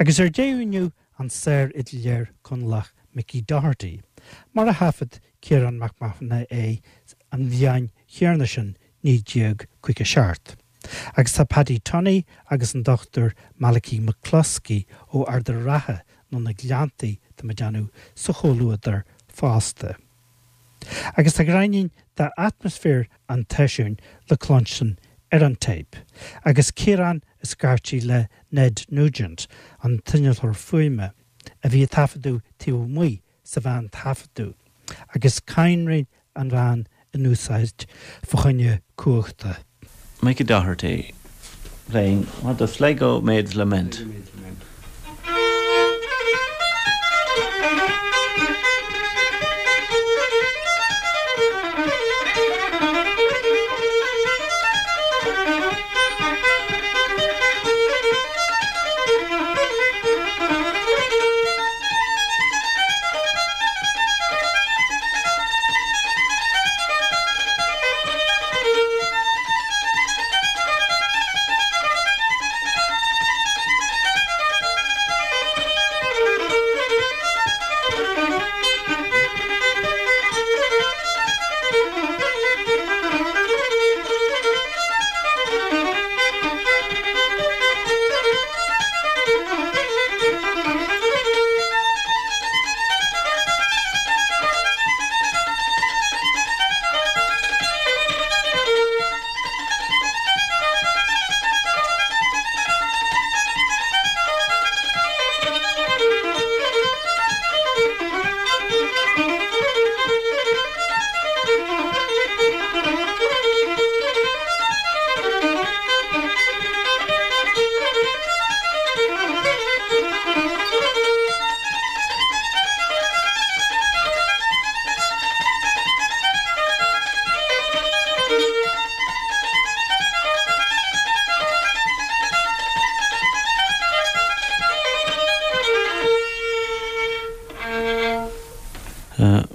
Agus ar déúniu an séir it léir chun lech Mickey Doherty, mar a hafad céan macmafna é an bheáin chearne sin nídíag chuige seart. Agus tá Paddy Tony agus an dochtar Malaí McCluskey ó ar de rathe nó na gleantaí de me deanú sa choúidir fásta. Agus tá grainin de atmosfér an teisiún le chlonsin ar an tape, agus céan is gartí le Ned Nugent an tuineir fuime a bhí tafaú tíú muoi sa bhean tafaú, agus caiinrain an bhean in úsáid fochaine cuachta. Mickey Doherty playing what the Sligo Maids Lament. Uh,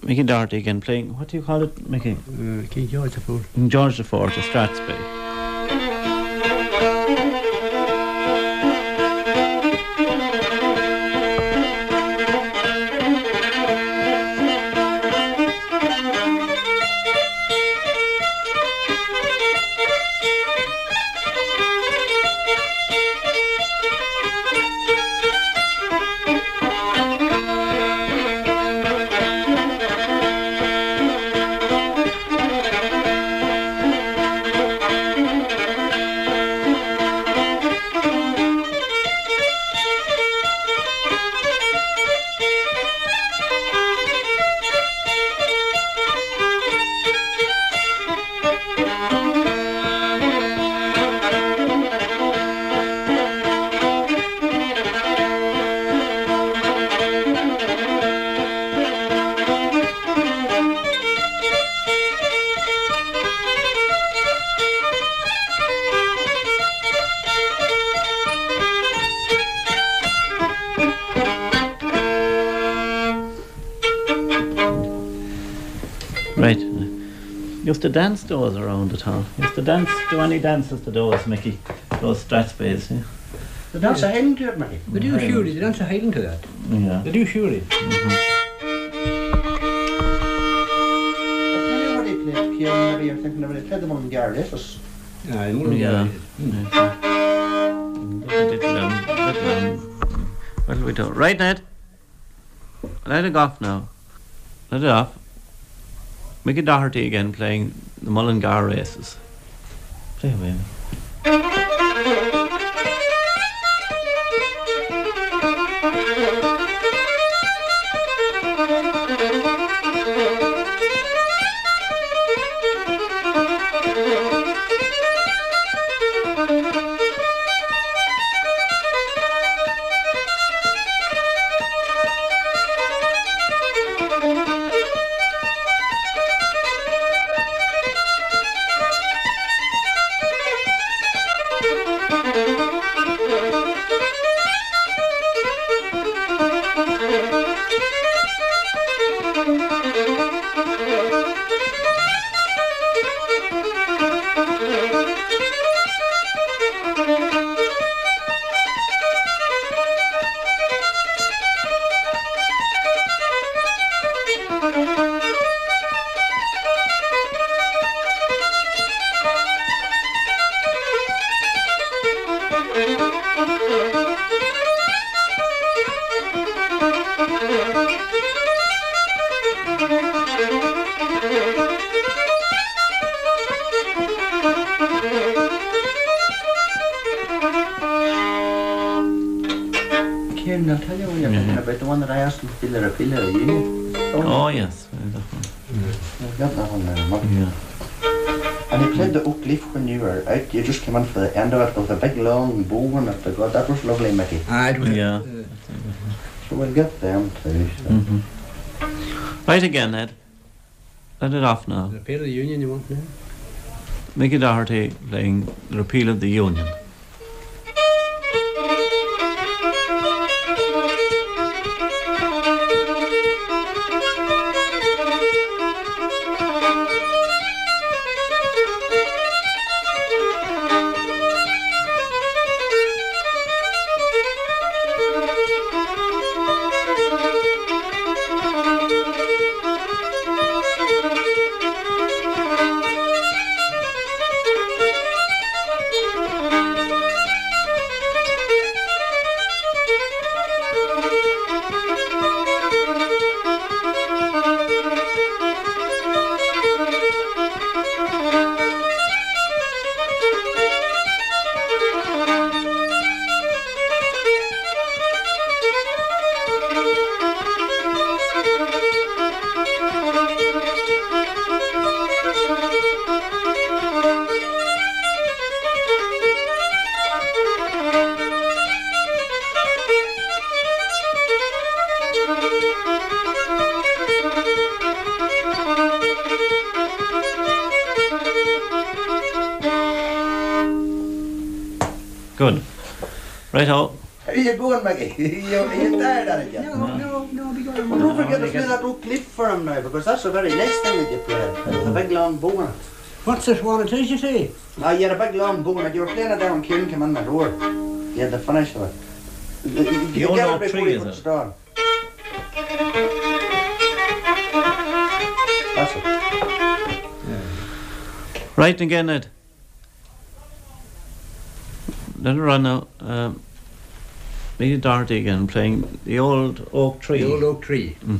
Mickey Doherty again playing, what do you call it, Mickey? Cí George a fú. George IV to Strathspey. Right. Used to dance those around the town. Used to dance, do any dances to those, Mickey? Those Strathspeys, yeah? The dance a hen dúir mai. Go dú siúri, the dance a hailen to that. Yeah. The dú siúri. Ah, Yeah. Little, um, little, um, what do we do? Right, Ned? Let it off now. Let it off. Mickey Doherty again playing the Mullingar races. Play away. Kieran, I'll tell you when you're Yeah. thinking about the one that I asked him to fill of you. Oh, yes. that one. I've got that one there. Yeah. And he played the Oak Leaf when you were out. You just came in for the end of it with a big long bow on it. God, that was lovely, Mickey. I it was, Yeah. So we'll get them too. So. Mhm. Right again, Ed. Let it off now. repeal of the union you want now? Mickey Doherty playing the repeal of the Union. Good. Right out. How you going, Mickey? you, are you tired of it yet? No, no, no, be going. Well, don't forget to play that Oak Leaf for him now, because that's the very next thing that you played. With a big long bow on it. What's this one it is, you say? Ah, you had a big long bow on it. You were playing it there when Kieran came in the door. You had the finish of it. You, you, you old get it before tree, you is put it? it on. That's it. Right again, Ed. It run now. Um, Mickey Doherty again playing the old oak tree. The old oak tree. Mhm.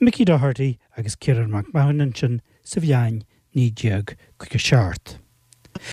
Mickey do Hardy agus Kiran Mac Mahan sin sa bhein ní deag chu go seart.